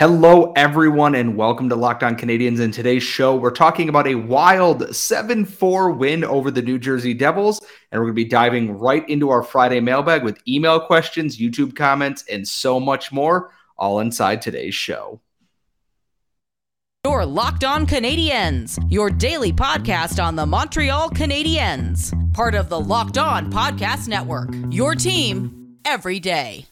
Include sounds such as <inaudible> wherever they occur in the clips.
Hello, everyone, and welcome to Locked On Canadiens. In today's show, we're talking about a wild 7 4 win over the New Jersey Devils. And we're going to be diving right into our Friday mailbag with email questions, YouTube comments, and so much more, all inside today's show. Your Locked On Canadiens, your daily podcast on the Montreal Canadiens, part of the Locked On Podcast Network. Your team every day.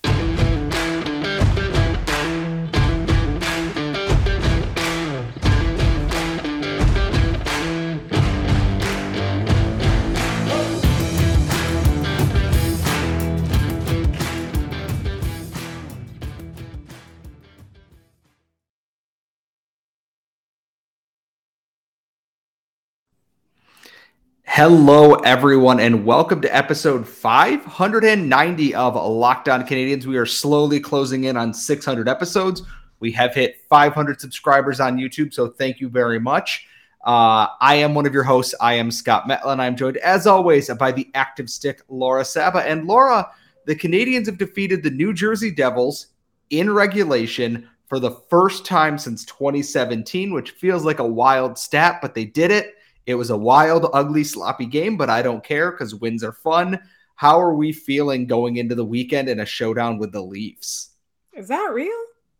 Hello, everyone, and welcome to episode 590 of Locked On Canadiens. We are slowly closing in on 600 episodes. We have hit 500 subscribers on YouTube, so thank you very much. Uh, I am one of your hosts. I am Scott Matla, and I'm joined, as always, by the active stick, Laura Saba. And Laura, the Canadians have defeated the New Jersey Devils in regulation for the first time since 2017, which feels like a wild stat, but they did it. It was a wild, ugly, sloppy game, but I don't care because wins are fun. How are we feeling going into the weekend in a showdown with the Leafs? Is that real?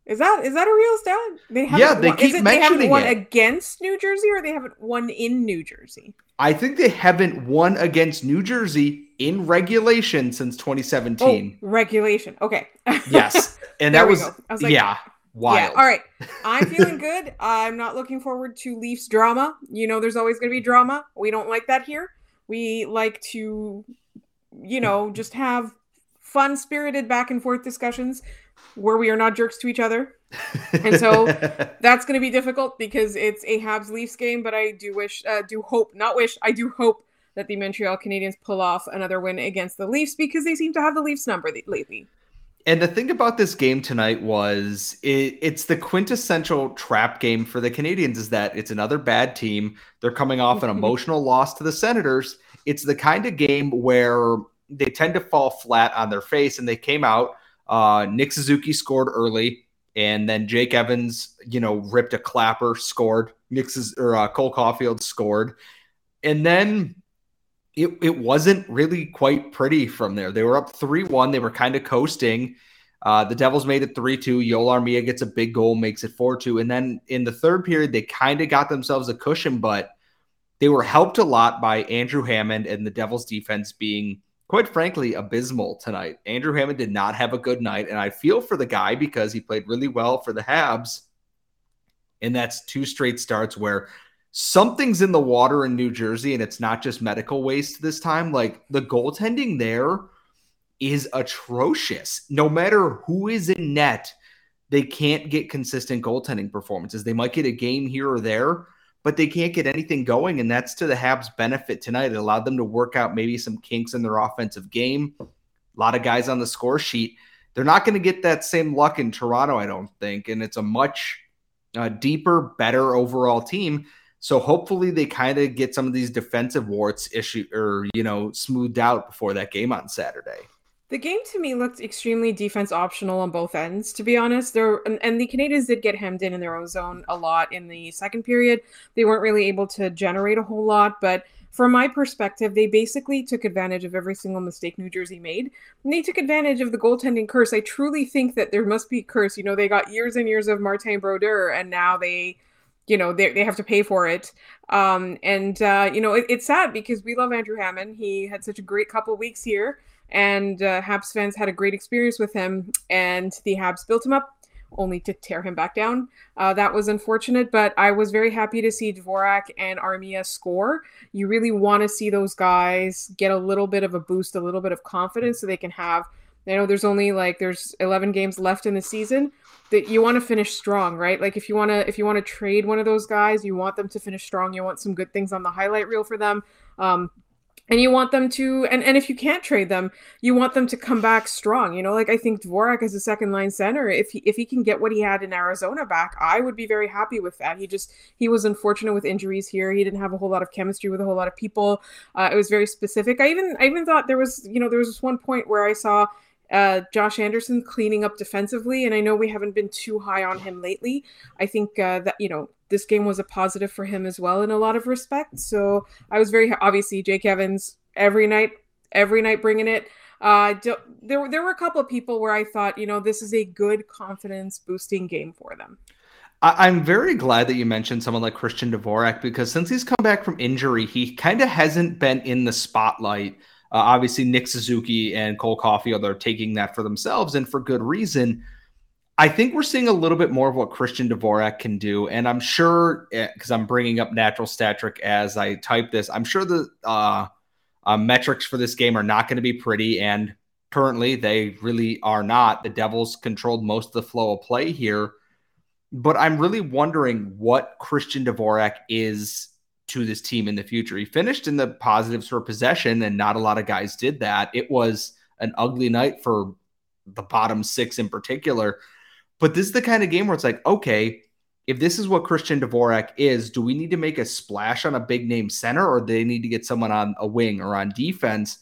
Is that is that a real stat? They haven't yeah, they won, keep it, mentioning they haven't won it. against New Jersey, or they haven't won in New Jersey. I think they haven't won against New Jersey in regulation since 2017. Oh, regulation. Okay. <laughs> yes, and that was, was like, yeah. Wild. Yeah. All right. I'm <laughs> feeling good. I'm not looking forward to Leafs drama. You know, there's always going to be drama. We don't like that here. We like to, you know, just have fun spirited back and forth discussions where we are not jerks to each other. and so <laughs> that's going to be difficult because it's a Habs Leafs game. But I do wish, uh, do hope, not wish, I do hope that the Montreal Canadiens pull off another win against the Leafs because they seem to have the Leafs number lately. And the thing about this game tonight was it, it's the quintessential trap game for the Canadians is that it's another bad team. They're coming off an <laughs> emotional loss to the Senators. It's the kind of game where they tend to fall flat on their face, and they came out. Uh, Nick Suzuki scored early, and then Jake Evans, you know, ripped a clapper, scored. Nick's or uh, Cole Caufield scored, and then it, it wasn't really quite pretty from there. They were up 3 1. They were kind of coasting. Uh, the Devils made it 3 2. Joel Armia gets a big goal, makes it 4 2. And then in the third period, they kind of got themselves a cushion, but they were helped a lot by Andrew Hammond and the Devils defense being, quite frankly, abysmal tonight. Andrew Hammond did not have a good night. And I feel for the guy because he played really well for the Habs. And that's two straight starts where something's in the water in New Jersey, and it's not just medical waste this time. Like the goaltending there is atrocious. No matter who is in net, they can't get consistent goaltending performances. They might get a game here or there, but they can't get anything going. And that's to the Habs' benefit tonight. It allowed them to work out maybe some kinks in their offensive game. A lot of guys on the score sheet. They're not going to get that same luck in Toronto, I don't think. And it's a much uh, deeper, better overall team. So hopefully they kind of get some of these defensive warts issue or you know smoothed out before that game on Saturday. The game to me looked extremely defense optional on both ends, to be honest. There and, and, the Canadians did get hemmed in in their own zone a lot in the second period. They weren't really able to generate a whole lot, but from my perspective, they basically took advantage of every single mistake New Jersey made. And they took advantage of the goaltending curse. I truly think that there must be a curse. You know, they got years and years of Martin Brodeur, and now they you know they, they have to pay for it. Um, and uh, you know it, it's sad because we love andrew hammond. He had such a great couple weeks here and uh, habs fans had a great experience with him and the habs built him up only to tear him back down. Uh, that was unfortunate but i was very happy to see dvorak and armia score. You really want to see those guys get a little bit of a boost a little bit of confidence so they can have I know there's only like there's 11 games left in the season that you want to finish strong, right? Like if you want to if you want to trade one of those guys, you want them to finish strong. You want some good things on the highlight reel for them. Um, and you want them to and, and if you can't trade them you want them to come back strong you know like i think dvorak as a second line center if he if he can get what he had in arizona back i would be very happy with that he just he was unfortunate with injuries here he didn't have a whole lot of chemistry with a whole lot of people uh, it was very specific i even i even thought there was you know there was this one point where i saw Uh, Josh Anderson cleaning up defensively, and I know we haven't been too high on him lately. I think uh, that you know this game was a positive for him as well in a lot of respects. So I was very obviously Jake Evans every night, every night bringing it. Uh, there there were a couple of people where I thought you know this is a good confidence boosting game for them. I'm very glad that you mentioned someone like Christian Dvorak because since he's come back from injury, he kind of hasn't been in the spotlight. Uh, obviously, Nick Suzuki and Cole Caufield are taking that for themselves and for good reason. I think we're seeing a little bit more of what Christian Dvorak can do. And I'm sure, because eh, I'm bringing up Natural Stat Trick as I type this, I'm sure the uh, uh, metrics for this game are not going to be pretty. And currently, they really are not. The Devils controlled most of the flow of play here but I'm really wondering what Christian Dvorak is to this team in the future. He finished in the positives for possession, and not a lot of guys did that. It was an ugly night for the bottom six in particular. But this is the kind of game where it's like, okay, if this is what Christian Dvorak is, do we need to make a splash on a big name center, or do they need to get someone on a wing or on defense?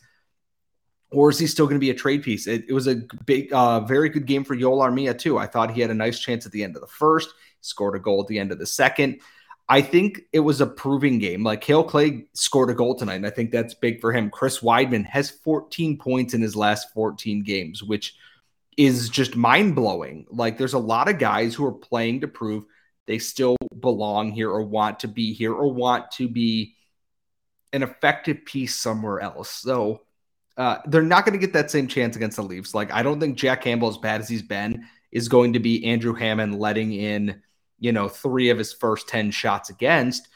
or is he still going to be a trade piece? It, it was a big, uh, very good game for Joel Armia too. I thought he had a nice chance at the end of the first, scored a goal at the end of the second. I think it was a proving game. Like Kale Clague scored a goal tonight, and I think that's big for him. Chris Wideman has 14 points in his last 14 games, which is just mind blowing. Like there's a lot of guys who are playing to prove they still belong here or want to be here or want to be an effective piece somewhere else. So uh, they're not going to get that same chance against the Leafs. Like, I don't think Jack Campbell, as bad as he's been, is going to be Andrew Hammond letting in, you know, three of his first 10 shots against.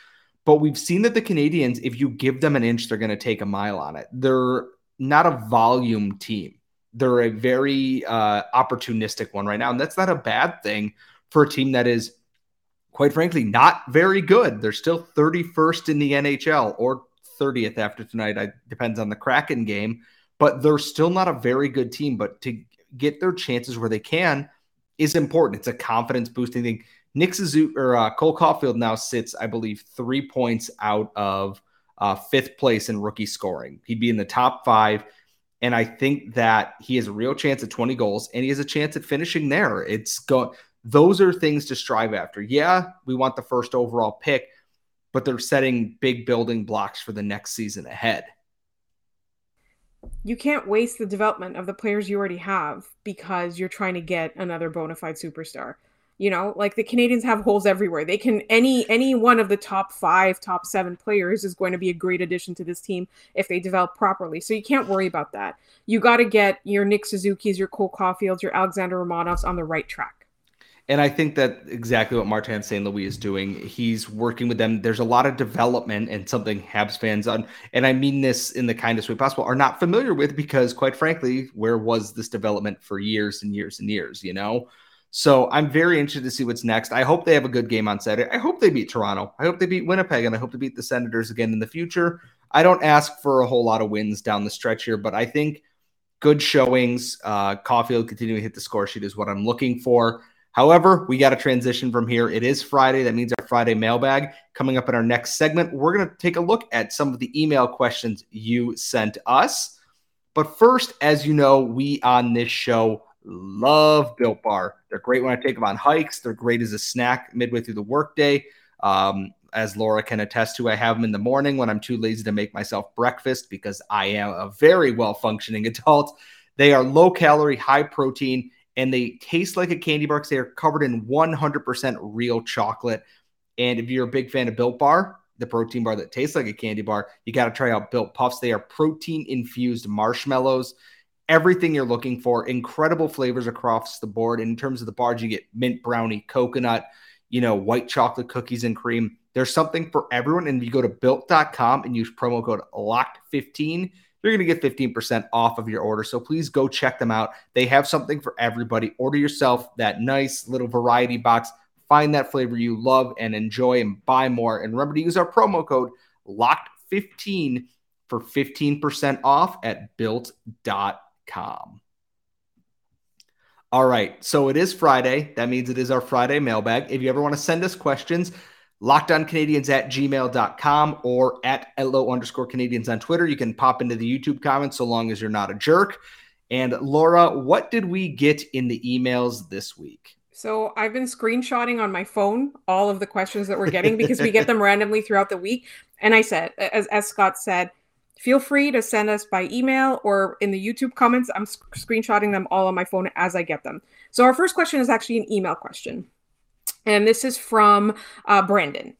But we've seen that the Canadians, if you give them an inch, they're going to take a mile on it. They're not a volume team. They're a very uh, opportunistic one right now. And that's not a bad thing for a team that is, quite frankly, not very good. They're still 31st in the NHL or 30th after tonight. I depends on the Kraken game, but they're still not a very good team. But to get their chances where they can is important. It's a confidence boosting thing. Nick Suzuki or uh, Cole Caufield now sits, I believe, three points out of uh, fifth place in rookie scoring. He'd be in the top five. And I think that he has a real chance at 20 goals and he has a chance at finishing there. It's go those are things to strive after. Yeah, we want the first overall pick, but they're setting big building blocks for the next season ahead. You can't waste the development of the players you already have because you're trying to get another bona fide superstar. You know, like the canadians have holes everywhere. They can any any one of the top five, top seven players is going to be a great addition to this team if they develop properly. So you can't worry about that. You got to get your Nick Suzuki's, your Cole Caufields, your Alexander Romanovs on the right track. And I think that exactly what Martin St. Louis is doing. He's working with them. There's a lot of development and something Habs fans on, and I mean this in the kindest way possible, are not familiar with because, quite frankly, where was this development for years and years and years, you know? So I'm very interested to see what's next. I hope they have a good game on Saturday. I hope they beat Toronto. I hope they beat Winnipeg, and I hope to beat the Senators again in the future. I don't ask for a whole lot of wins down the stretch here, but I think good showings. Uh, Caufield continuing to hit the score sheet is what I'm looking for. However, we got to transition from here. It is Friday. That means our Friday mailbag. Coming up in our next segment, we're going to take a look at some of the email questions you sent us. But first, as you know, we on this show love Built Bar. They're great when I take them on hikes. They're great as a snack midway through the workday. Um, as Laura can attest to, I have them in the morning when I'm too lazy to make myself breakfast because I am a very well functioning <laughs> adult. They are low calorie, high protein, and they taste like a candy bar because they are covered in 100% real chocolate. And if you're a big fan of Built Bar, the protein bar that tastes like a candy bar, you got to try out Built Puffs. They are protein infused marshmallows. Everything you're looking for, incredible flavors across the board. In terms of the bars, you get mint brownie, coconut, you know, white chocolate cookies and cream. There's something for everyone. And if you go to built.com and use promo code LOCKED15, you're going to get 15% off of your order. So please go check them out. They have something for everybody. Order yourself that nice little variety box. Find that flavor you love and enjoy and buy more. And remember to use our promo code LOCKED15 for 15% off at built.com. All right. So it is Friday. That means it is our Friday mailbag. If you ever want to send us questions, lockedoncanadians at gmail.com or at LO underscore Canadians on Twitter. You can pop into the YouTube comments so long as you're not a jerk. And Laura, what did we get in the emails this week? So I've been screenshotting on my phone all of the questions that we're getting because we get them <laughs> randomly throughout the week. And I said, as, as Scott said, feel free to send us by email or in the YouTube comments. I'm sc- screenshotting them all on my phone as I get them. So our first question is actually an email question. And this is from uh, Brandon.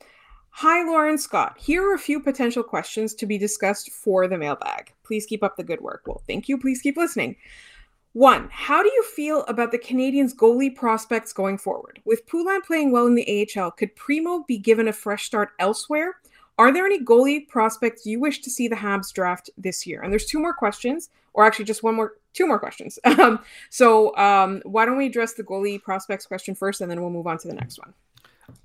Hi, Lauren Scott. Here are a few potential questions to be discussed for the mailbag. Please keep up the good work. Well, thank you. Please keep listening. One, how do you feel about the Canadiens' goalie prospects going forward? With Poulin playing well in the AHL, could Primeau be given a fresh start elsewhere? Are there any goalie prospects you wish to see the Habs draft this year? And there's two more questions, or actually just one more, two more questions. <laughs> Um, so um, why don't we address the goalie prospects question first, and then we'll move on to the next one.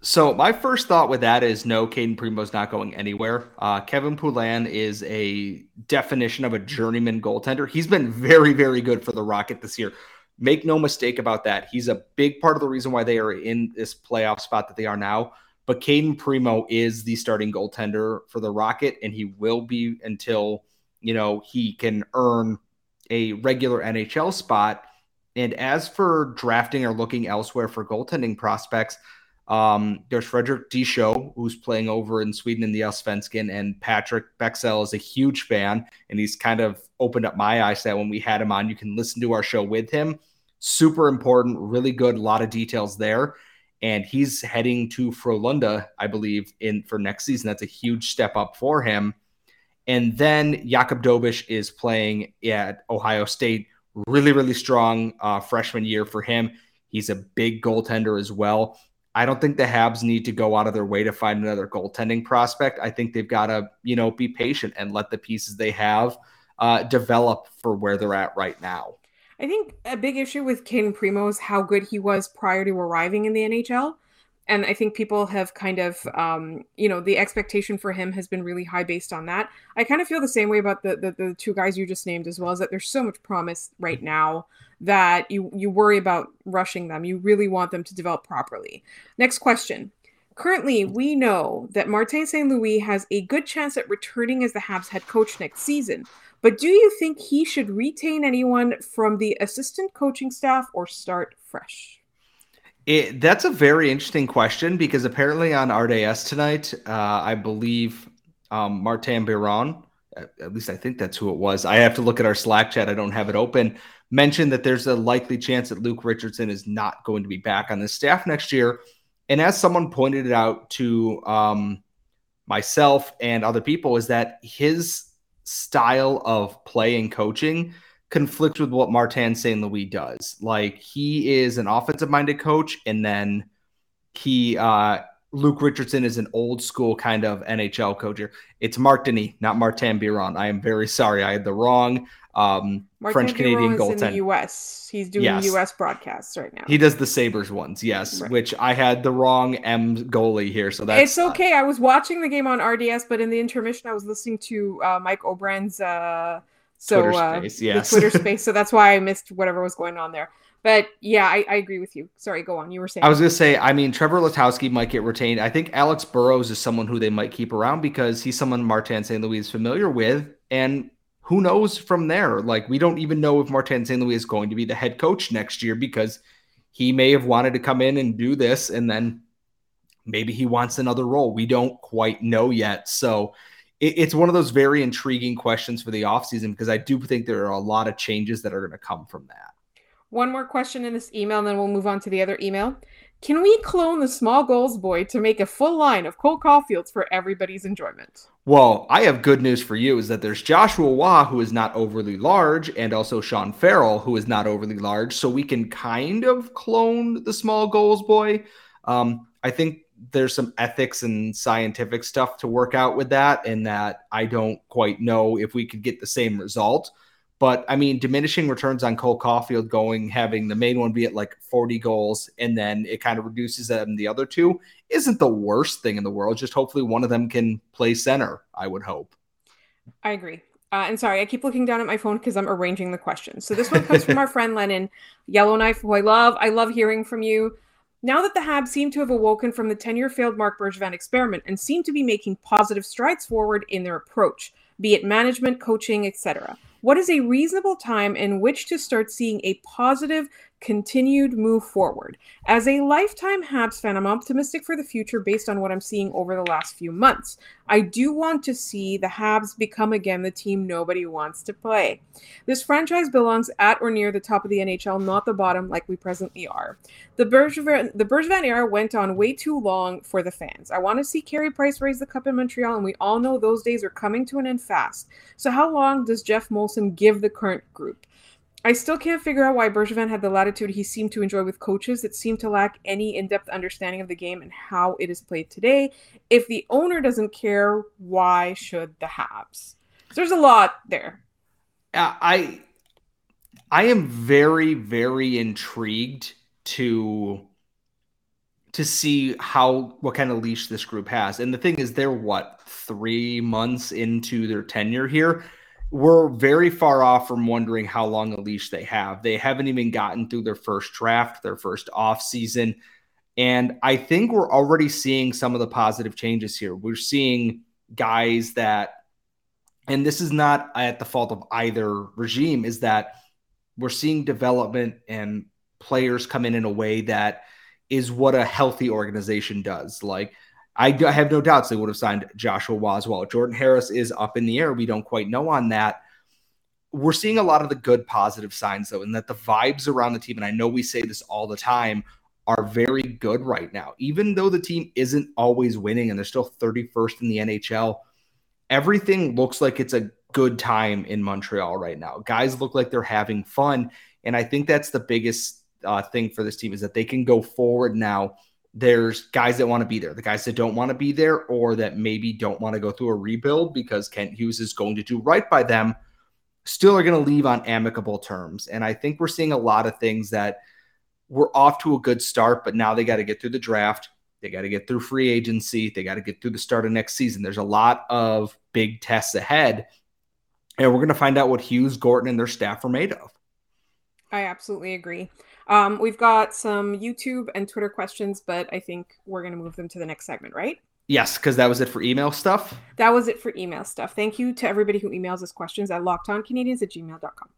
So my first thought with that is no, Cayden Primeau's not going anywhere. Uh, Kevin Poulin is a definition of a journeyman goaltender. He's been very, very good for the Rocket this year. Make no mistake about that. He's a big part of the reason why they are in this playoff spot that they are now. But Cayden Primeau is the starting goaltender for the Rocket, and he will be until you know he can earn a regular NHL spot. And as for drafting or looking elsewhere for goaltending prospects, um, there's Frederik Dichow, who's playing over in Sweden in the Allsvenskan, and Patrick Bexell is a huge fan, and he's kind of opened up my eyes that when we had him on, you can listen to our show with him. Super important, really good, a lot of details there. And he's heading to Frölunda, I believe, in for next season. That's a huge step up for him. And then Jakub Dobeš is playing at Ohio State. Really, really strong uh, freshman year for him. He's a big goaltender as well. I don't think the Habs need to go out of their way to find another goaltending prospect. I think they've got to, you know, be patient and let the pieces they have uh, develop for where they're at right now. I think a big issue with Cayden Primeau is how good he was prior to arriving in the NHL. And I think people have kind of, um, you know, the expectation for him has been really high based on that. I kind of feel the same way about the, the, the two guys you just named as well, is that there's so much promise right now that you you worry about rushing them. You really want them to develop properly. Next question. Currently, we know that Martin St. Louis has a good chance at returning as the Habs head coach next season. But do you think he should retain anyone from the assistant coaching staff or start fresh? It, that's a very interesting question because apparently on RDS tonight, uh, I believe um, Martin Biron, at least I think that's who it was. I have to look at our Slack chat. I don't have it open mentioned that there's a likely chance that Luke Richardson is not going to be back on the staff next year. And as someone pointed it out to um, myself and other people, is that his style of play and coaching conflicts with what Martin St. Louis does. Like he is an offensive minded coach, and then he uh, Luke Richardson is an old school kind of NHL coach. It's Marc Denis, not Martin Biron. I am very sorry. I had the wrong um, French Canadian goaltender. in the U.S. He's doing yes. U.S. broadcasts right now. He does the Sabres ones, yes. Right. Which I had the wrong M goalie here, so that's it's okay. Uh, I was watching the game on RDS, but in the intermission, I was listening to uh, Mike O'Brien's uh, so Twitter uh, space, yes. Twitter <laughs> space. So that's why I missed whatever was going on there. But yeah, I, I, agree with you. Sorry, go on. You were saying. I was going to say, I mean, Trevor Letowski might get retained. I think Alex Burrows is someone who they might keep around because he's someone Martin St. Louis is familiar with. And who knows from there? Like, we don't even know if Martin St. Louis is going to be the head coach next year because he may have wanted to come in and do this and then maybe he wants another role. We don't quite know yet. So it, it's one of those very intriguing questions for the offseason because I do think there are a lot of changes that are going to come from that. One more question in this email, and then we'll move on to the other email. Can we clone the small goals boy to make a full line of Cole Caufields for everybody's enjoyment? Well, I have good news for you is that there's Joshua Roy, who is not overly large, and also Sean Farrell, who is not overly large. So we can kind of clone the small goals boy. Um, I think there's some ethics and scientific stuff to work out with that, and that I don't quite know if we could get the same result. But I mean, diminishing returns on Cole Caufield going, having the main one be at like 40 goals, and then it kind of reduces them the other two isn't the worst thing in the world. Just hopefully one of them can play center, I would hope. I agree. Uh, and sorry, I keep looking down at my phone because I'm arranging the questions. So this one comes from our friend Lennon Yellowknife, who I love. I love hearing from you. Now that the Habs seem to have awoken from the 10 year failed Marc Bergevin experiment and seem to be making positive strides forward in their approach, be it management, coaching, etc. What is a reasonable time in which to start seeing a positive continued move forward. As a lifetime Habs fan, I'm optimistic for the future based on what I'm seeing over the last few months. I do want to see the Habs become again the team nobody wants to play. This franchise belongs at or near the top of the NHL, not the bottom like we presently are. The Bergevin, the Bergevin era went on way too long for the fans. I want to see Carey Price raise the cup in Montreal, and we all know those days are coming to an end fast. So how long does Geoff Molson give the current group? I still can't figure out why Bergevin had the latitude he seemed to enjoy with coaches that seem to lack any in-depth understanding of the game and how it is played today. If the owner doesn't care, why should the Habs? So there's a lot there. Uh, I I am very very intrigued to to see how what kind of leash this group has. And the thing is they're what 3 months into their tenure here we're very far off from wondering how long a leash they have. They haven't even gotten through their first draft, their first off season. And I think we're already seeing some of the positive changes here. We're seeing guys that, and this is not at the fault of either regime, is that we're seeing development and players come in in a way that is what a healthy organization does. Like I, I have no doubts they would have signed Joshua Waswell. Jordan Harris is up in the air. We don't quite know on that. We're seeing a lot of the good positive signs, though, and that the vibes around the team, and I know we say this all the time, are very good right now. Even though the team isn't always winning and they're still 31st in the NHL, everything looks like it's a good time in Montreal right now. Guys look like they're having fun. And I think that's the biggest uh, thing for this team is that they can go forward now there's guys that want to be there, the guys that don't want to be there, or that maybe don't want to go through a rebuild because Kent Hughes is going to do right by them, still are going to leave on amicable terms. And I think we're seeing a lot of things that we're off to a good start, but now they got to get through the draft. They got to get through free agency. They got to get through the start of next season. There's a lot of big tests ahead. And we're going to find out what Hughes, Gorton, and their staff are made of. I absolutely agree. Um, we've got some YouTube and Twitter questions, but I think we're going to move them to the next segment, right? Yes, because that was it for email stuff. That was it for email stuff. Thank you to everybody who emails us questions at lockedoncanadians at gmail.com.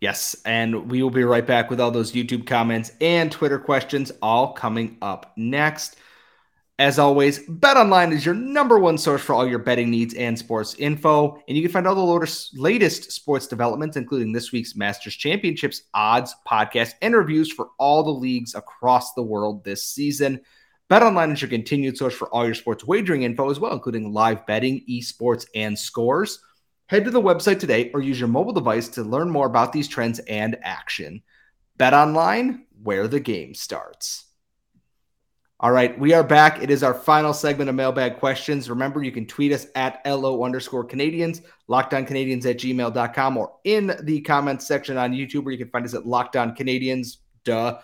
Yes, and we will be right back with all those YouTube comments and Twitter questions, all coming up next. As always, BetOnline is your number one source for all your betting needs and sports info. And you can find all the latest sports developments, including this week's Masters Championships odds, podcast, and reviews for all the leagues across the world this season. BetOnline is your continued source for all your sports wagering info as well, including live betting, esports, and scores. Head to the website today or use your mobile device to learn more about these trends and action. BetOnline, where the game starts. All right, we are back. It is our final segment of mailbag questions. Remember, you can tweet us at LO underscore Canadians, lockdowncanadians at gmail.com, or in the comments section on YouTube, where you can find us at Locked On Canadiens. Duh.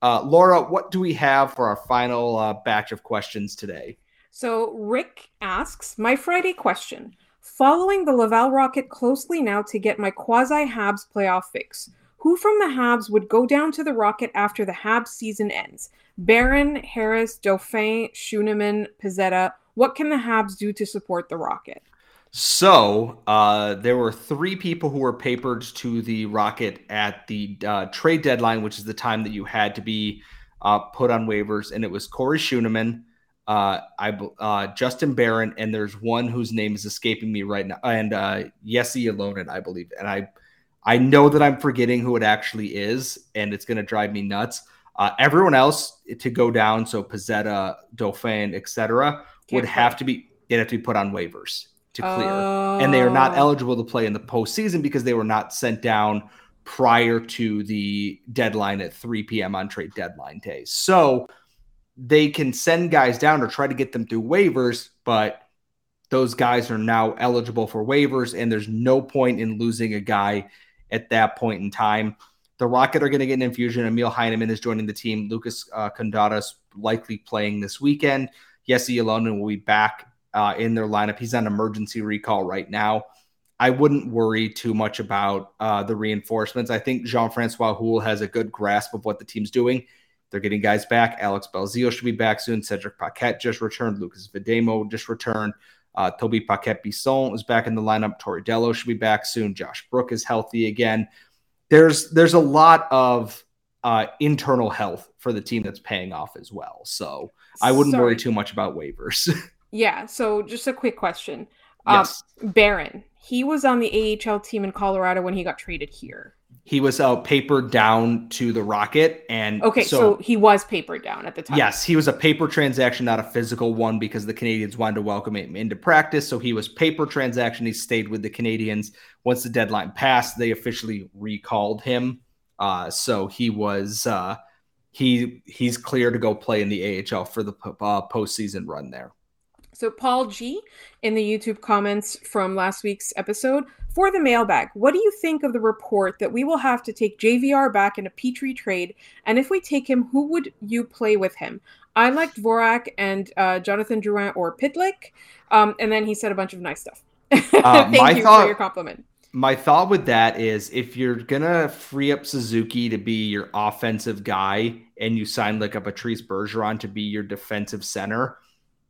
Uh, Laura, what do we have for our final uh, batch of questions today? So, Rick asks My Friday question Following the Laval Rocket closely now to get my quasi Habs playoff fix. Who from the Habs would go down to the Rocket after the Habs season ends? Barron, Harris, Dauphin, Schueneman, Pezzetta. What can the Habs do to support the Rocket? So uh, there were three people who were papered to the Rocket at the uh, trade deadline, which is the time that you had to be uh, put on waivers, and it was Corie Schueneman, uh, I uh, Justin Barron, and there's one whose name is escaping me right now, and uh, Jesse Ylönen, I believe, and I I know that I'm forgetting who it actually is, and it's going to drive me nuts. Uh, everyone else to go down, so Pezzetta, Dauphin, etc., would play. have to be they'd have to be put on waivers to clear, oh. and they are not oh. eligible to play in the postseason because they were not sent down prior to the deadline at 3 p.m. on trade deadline day. So they can send guys down or try to get them through waivers, but those guys are now eligible for waivers, and there's no point in losing a guy at that point in time. The Rocket are going to get an infusion. Emil Heineman is joining the team. Lucas uh, Condotta's likely playing this weekend. Jesse Ylönen will be back uh, in their lineup. He's on emergency recall right now. I wouldn't worry too much about uh, the reinforcements. I think Jean Francois Houle has a good grasp of what the team's doing. They're getting guys back. Alex Belzile should be back soon. Cedric Paquette just returned. Lukas Vejdemo just returned. Uh, Toby Paquette Bisson is back in the lineup. Tori Dello should be back soon. Josh Brook is healthy again. There's there's a lot of uh, internal health for the team that's paying off as well. So I wouldn't Sorry. worry too much about waivers. <laughs> Yeah. So just a quick question. Um, yes, Barron, he was on the AHL team in Colorado when he got traded here. He was uh, papered down to the Rocket, and Okay, so, he was papered down at the time. Yes, he was a paper transaction, not a physical one, because the Canadians wanted to welcome him into practice. So he was paper transaction. He stayed with the Canadians. Once the deadline passed, they officially recalled him. Uh, so he was uh, he he's clear to go play in the AHL for the uh, postseason run there. So Paul G in the YouTube comments from last week's episode for the mailbag, what do you think of the report that we will have to take JVR back in a Petry trade? And if we take him, who would you play with him? I liked Vorak and uh, Jonathan Drouin or Pitlick. Um, and then he said a bunch of nice stuff. <laughs> Thank my you thought- for your compliment. My thought with that is if you're gonna free up Suzuki to be your offensive guy and you sign like a Patrice Bergeron to be your defensive center,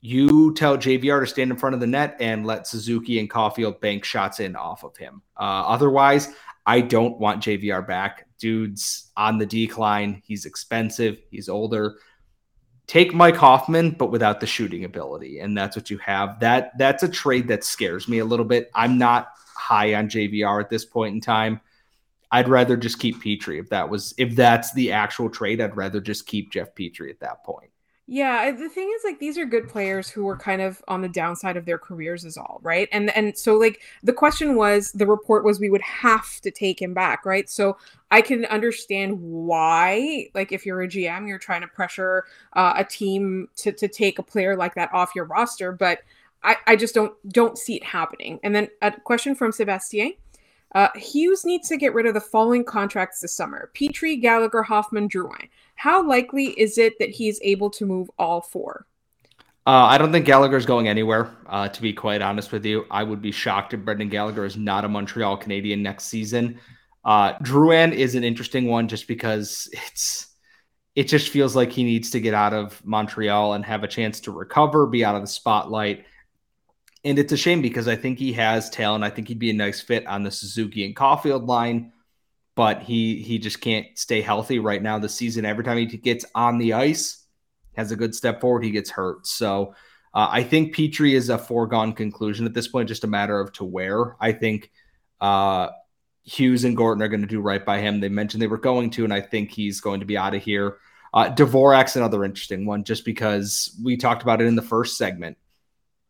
you tell JVR to stand in front of the net and let Suzuki and Caufield bank shots in off of him. Uh, otherwise, I don't want JVR back. Dude's on the decline. He's expensive. He's older. Take Mike Hoffman, but without the shooting ability, and that's what you have. That that's a trade that scares me a little bit. I'm not high on JVR at this point in time. I'd rather just keep Petry if that was if that's the actual trade. I'd rather just keep Jeff Petry at that point. Yeah, the thing is like these are good players who were kind of on the downside of their careers is all, right? And and so like the question was the report was we would have to take him back, right? So I can understand why like if you're a GM you're trying to pressure uh, a team to to take a player like that off your roster, but I I just don't don't see it happening. And then a question from Sebastien. Uh, Hughes needs to get rid of the following contracts this summer: Petry, Gallagher, Hoffman, Drouin. How likely is it that he's able to move all four? Uh, I don't think Gallagher's going anywhere. Uh, to be quite honest with you, I would be shocked if Brendan Gallagher is not a Montreal Canadian next season. Uh, Drouin is an interesting one just because it's it just feels like he needs to get out of Montreal and have a chance to recover, be out of the spotlight. And it's a shame because I think he has talent. I think he'd be a nice fit on the Suzuki and Caufield line, but he he just can't stay healthy right now this season. Every time he gets on the ice, has a good step forward, he gets hurt. So uh, I think Petry is a foregone conclusion at this point, just a matter of to where. I think uh, Hughes and Gorton are going to do right by him. They mentioned they were going to, and I think he's going to be out of here. Uh, Dvorak's another interesting one, just because we talked about it in the first segment.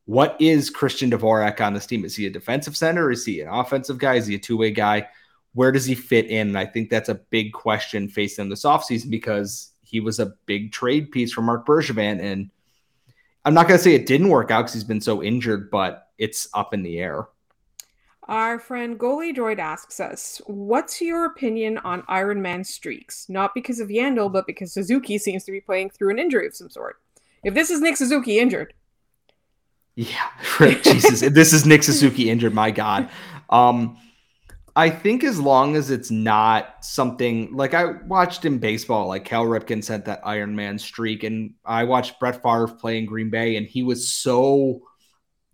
What is Christian Dvorak on this team? Is he a defensive center? Is he an offensive guy? Is he a two way guy? Where does he fit in? And I think that's a big question facing this offseason because he was a big trade piece for Marc Bergevin. And I'm not going to say it didn't work out because he's been so injured, but it's up in the air. Our friend Goalie Droid asks us, "What's your opinion on Iron Man streaks? Not because of Yandle, but because Suzuki seems to be playing through an injury of some sort. If this is Nick Suzuki injured, Yeah, <laughs> Jesus, this is Nick Suzuki injured. My God, um, I think as long as it's not something like I watched in baseball, like Cal Ripken sent that Iron Man streak, and I watched Brett Favre play in Green Bay, and he was so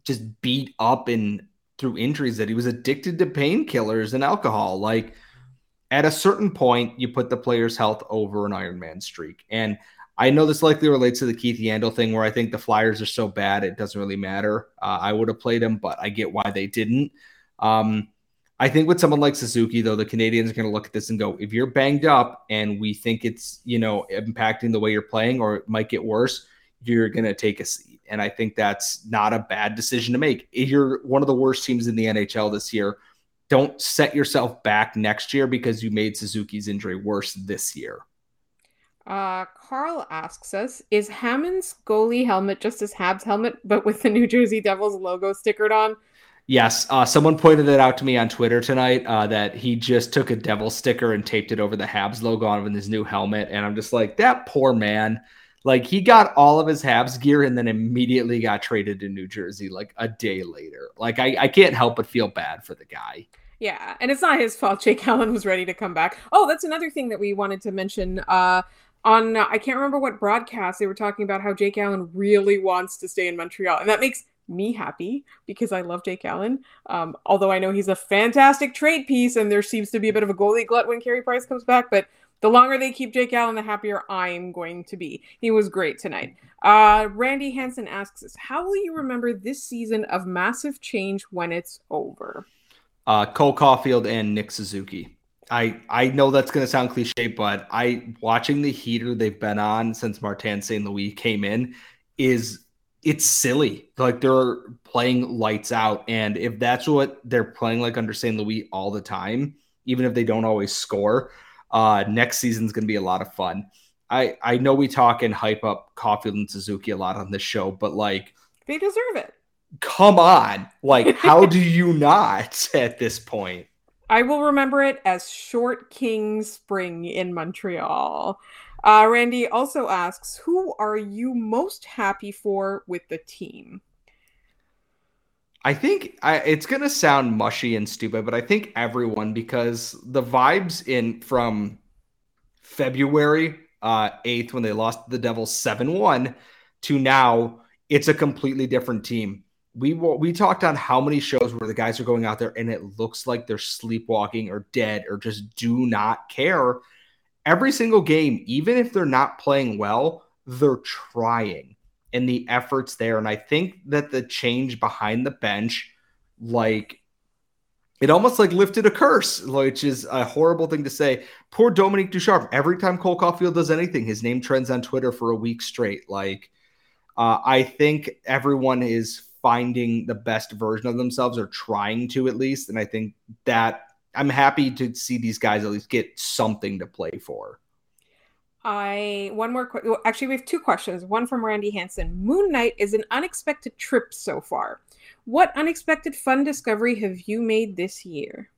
just beat up and through injuries that he was addicted to painkillers and alcohol. Like at a certain point, you put the player's health over an Iron Man streak, and I know this likely relates to the Keith Yandle thing where I think the Flyers are so bad it doesn't really matter. Uh, I would have played him, but I get why they didn't. Um, I think with someone like Suzuki, though, the Canadians are going to look at this and go, if you're banged up and we think it's, you know, impacting the way you're playing or it might get worse, you're going to take a seat. And I think that's not a bad decision to make. If you're one of the worst teams in the NHL this year, don't set yourself back next year because you made Suzuki's injury worse this year. Uh, Carl asks us, "Is Hammond's goalie helmet just as Habs helmet, but with the New Jersey Devils logo stickered on?" Yes, uh, someone pointed it out to me on Twitter tonight uh, that he just took a devil sticker and taped it over the Habs logo on his new helmet, and I'm just like, that poor man. Like he got all of his Habs gear and then immediately got traded to New Jersey like a day later. Like I, I can't help but feel bad for the guy. Yeah, and it's not his fault. Jake Allen was ready to come back. Oh, that's another thing that we wanted to mention. Uh, on uh, I can't remember what broadcast they were talking about how Jake Allen really wants to stay in Montreal, and that makes me happy because I love Jake Allen. Um, although I know he's a fantastic trade piece, and there seems to be a bit of a goalie glut when Carey Price comes back. But the longer they keep Jake Allen, the happier I'm going to be. He was great tonight. Uh, Randy Hanson asks us, "How will you remember this season of massive change when it's over?" Uh, Cole Caufield and Nick Suzuki. I I know that's going to sound cliche, but I watching the heater they've been on since Martin St. Louis came in is it's silly. Like they're playing lights out. And if that's what they're playing like under St. Louis all the time, even if they don't always score, uh, next season's going to be a lot of fun. I, I know we talk and hype up Caufield and Suzuki a lot on this show, but like they deserve it. Come on. Like, how do you not at this point? I will remember it as Short King Spring in Montreal. Uh, Randy also asks, who are you most happy for with the team? I think I, it's gonna sound mushy and stupid, but I think everyone because the vibes in from February uh, 8th when they lost the Devils 7-1 to now, it's a completely different team. We we talked on how many shows where the guys are going out there and it looks like they're sleepwalking or dead or just do not care every single game, even if they're not playing well, they're trying and the efforts there. And I think that the change behind the bench, like it almost like lifted a curse, which is a horrible thing to say. Poor Dominique Ducharme. Every time Cole Caufield does anything, his name trends on Twitter for a week straight. Like, uh, I think everyone is finding the best version of themselves or trying to at least. And I think that I'm happy to see these guys at least get something to play for. I one more well, actually we have two questions. One from Randy Hanson. Moon Knight is an unexpected trip so far. What unexpected fun discovery have you made this year?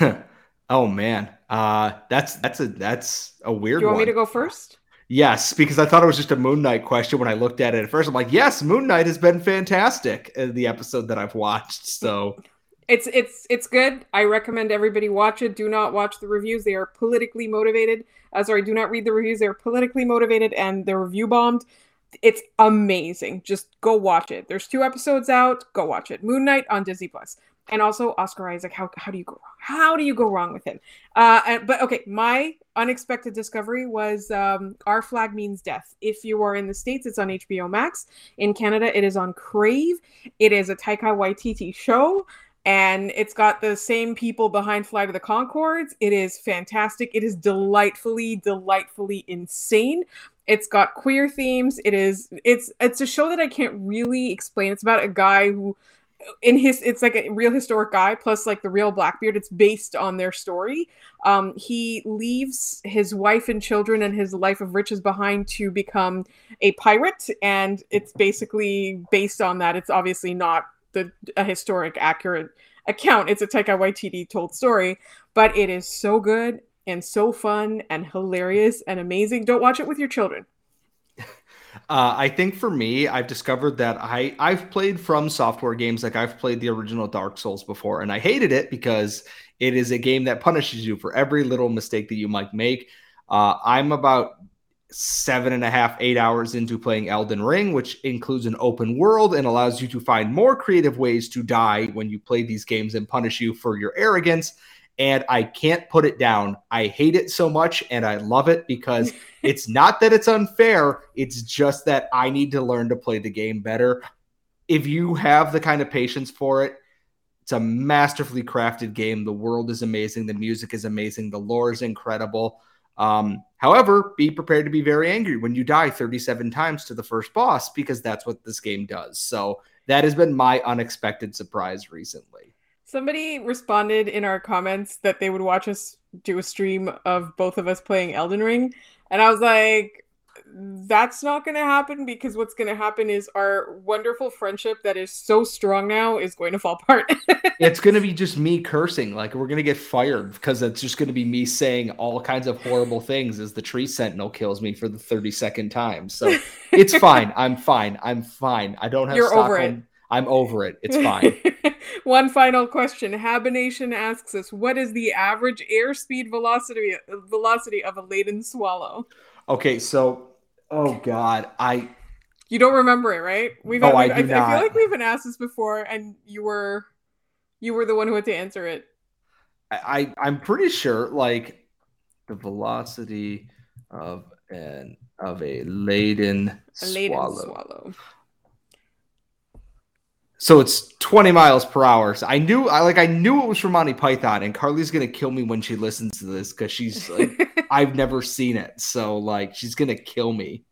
<laughs> oh man. Uh that's that's a that's a weird Do you want one. me to go first? Yes, because I thought it was just a Moon Knight question when I looked at it at first. I'm like, yes, Moon Knight has been fantastic in the episode that I've watched. So it's it's it's good. I recommend everybody watch it. Do not watch the reviews; they are politically motivated. Uh, sorry, do not read the reviews; they're politically motivated and they're review bombed. It's amazing. Just go watch it. There's two episodes out. Go watch it. Moon Knight on Disney Plus, and also Oscar Isaac. How how do you go? How do you go wrong with him? Uh, but okay, my unexpected discovery was um, Our Flag Means Death. If you are in the states, it's on HBO Max. In Canada, it is on Crave. It is a Taika Waititi show and it's got the same people behind Flight of the Conchords. It is fantastic. It is delightfully, delightfully insane. It's got queer themes. It is it's it's a show that I can't really explain. It's about a guy who in his it's like a real historic guy plus like the real blackbeard it's based on their story um he leaves his wife and children and his life of riches behind to become a pirate and it's basically based on that it's obviously not the a historic accurate account. It's a Taika Waititi told story, but it is so good and so fun and hilarious and amazing. Don't watch it with your children. Uh, I think for me, I've discovered that I I've played FromSoftware games like I've played the original Dark Souls before, and I hated it because it is a game that punishes you for every little mistake that you might make. Uh, I'm about seven and a half, eight hours into playing Elden Ring, which includes an open world and allows you to find more creative ways to die when you play these games and punish you for your arrogance. And I can't put it down. I hate it so much and I love it because <laughs> it's not that it's unfair, it's just that I need to learn to play the game better. If you have the kind of patience for it, it's a masterfully crafted game. The world is amazing, the music is amazing, the lore is incredible. Um, however, be prepared to be very angry when you die 37 times to the first boss because that's what this game does. So that has been my unexpected surprise recently. Somebody responded in our comments that they would watch us do a stream of both of us playing Elden Ring. And I was like, that's not going to happen because what's going to happen is our wonderful friendship that is so strong now is going to fall apart. <laughs> it's going to be just me cursing. Like we're going to get fired because it's just going to be me saying all kinds of horrible things as the tree sentinel kills me for the 32nd time. So it's <laughs> fine. I'm fine. I'm fine. I don't have You're Stockholm. I'm over it. It's fine. <laughs> One final question. Habination asks us, what is the average airspeed velocity velocity of a laden swallow? Okay, so oh god, I You don't remember it, right? We've, oh, I, I, do I, I feel like we've been asked this before, and you were you were the one who had to answer it. I, I am pretty sure like the velocity of an of a laden, a laden swallow. swallow. So it's 20 miles per hour. So I knew I like I knew it was from Monty Python, and Carly's gonna kill me when she listens to this because she's like <laughs> I've never seen it. So like she's gonna kill me.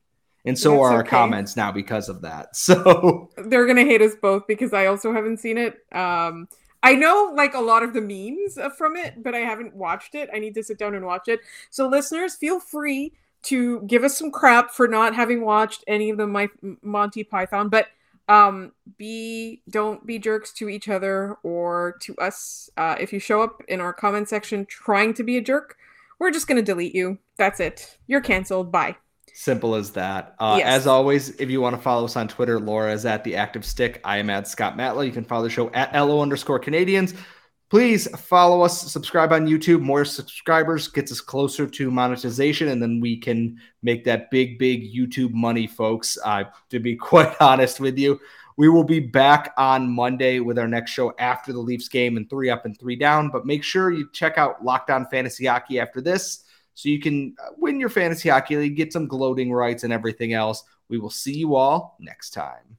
And so That's are our okay. comments now because of that. <laughs> So they're gonna hate us both because I also haven't seen it. Um I know like a lot of the memes from it, but I haven't watched it. I need to sit down and watch it. So listeners, feel free to give us some crap for not having watched any of the My- Monty Python, but um be don't be jerks to each other or to us uh, if you show up in our comment section trying to be a jerk we're just going to delete you that's it you're canceled bye Simple as that. Uh, yes. As always, if you want to follow us on Twitter, Laura is at the Active Stick. I am at Scott Matla. You can follow the show at LO underscore Canadiens. Please follow us, subscribe on YouTube. More subscribers gets us closer to monetization, and then we can make that big, big YouTube money, folks. Uh, to be <laughs> quite honest with you, we will be back on Monday with our next show after the Leafs game and three up and three down. But make sure you check out Locked On Fantasy Hockey after this so you can uh, win your fantasy hockey league, get some gloating rights and everything else. We will see you all next time.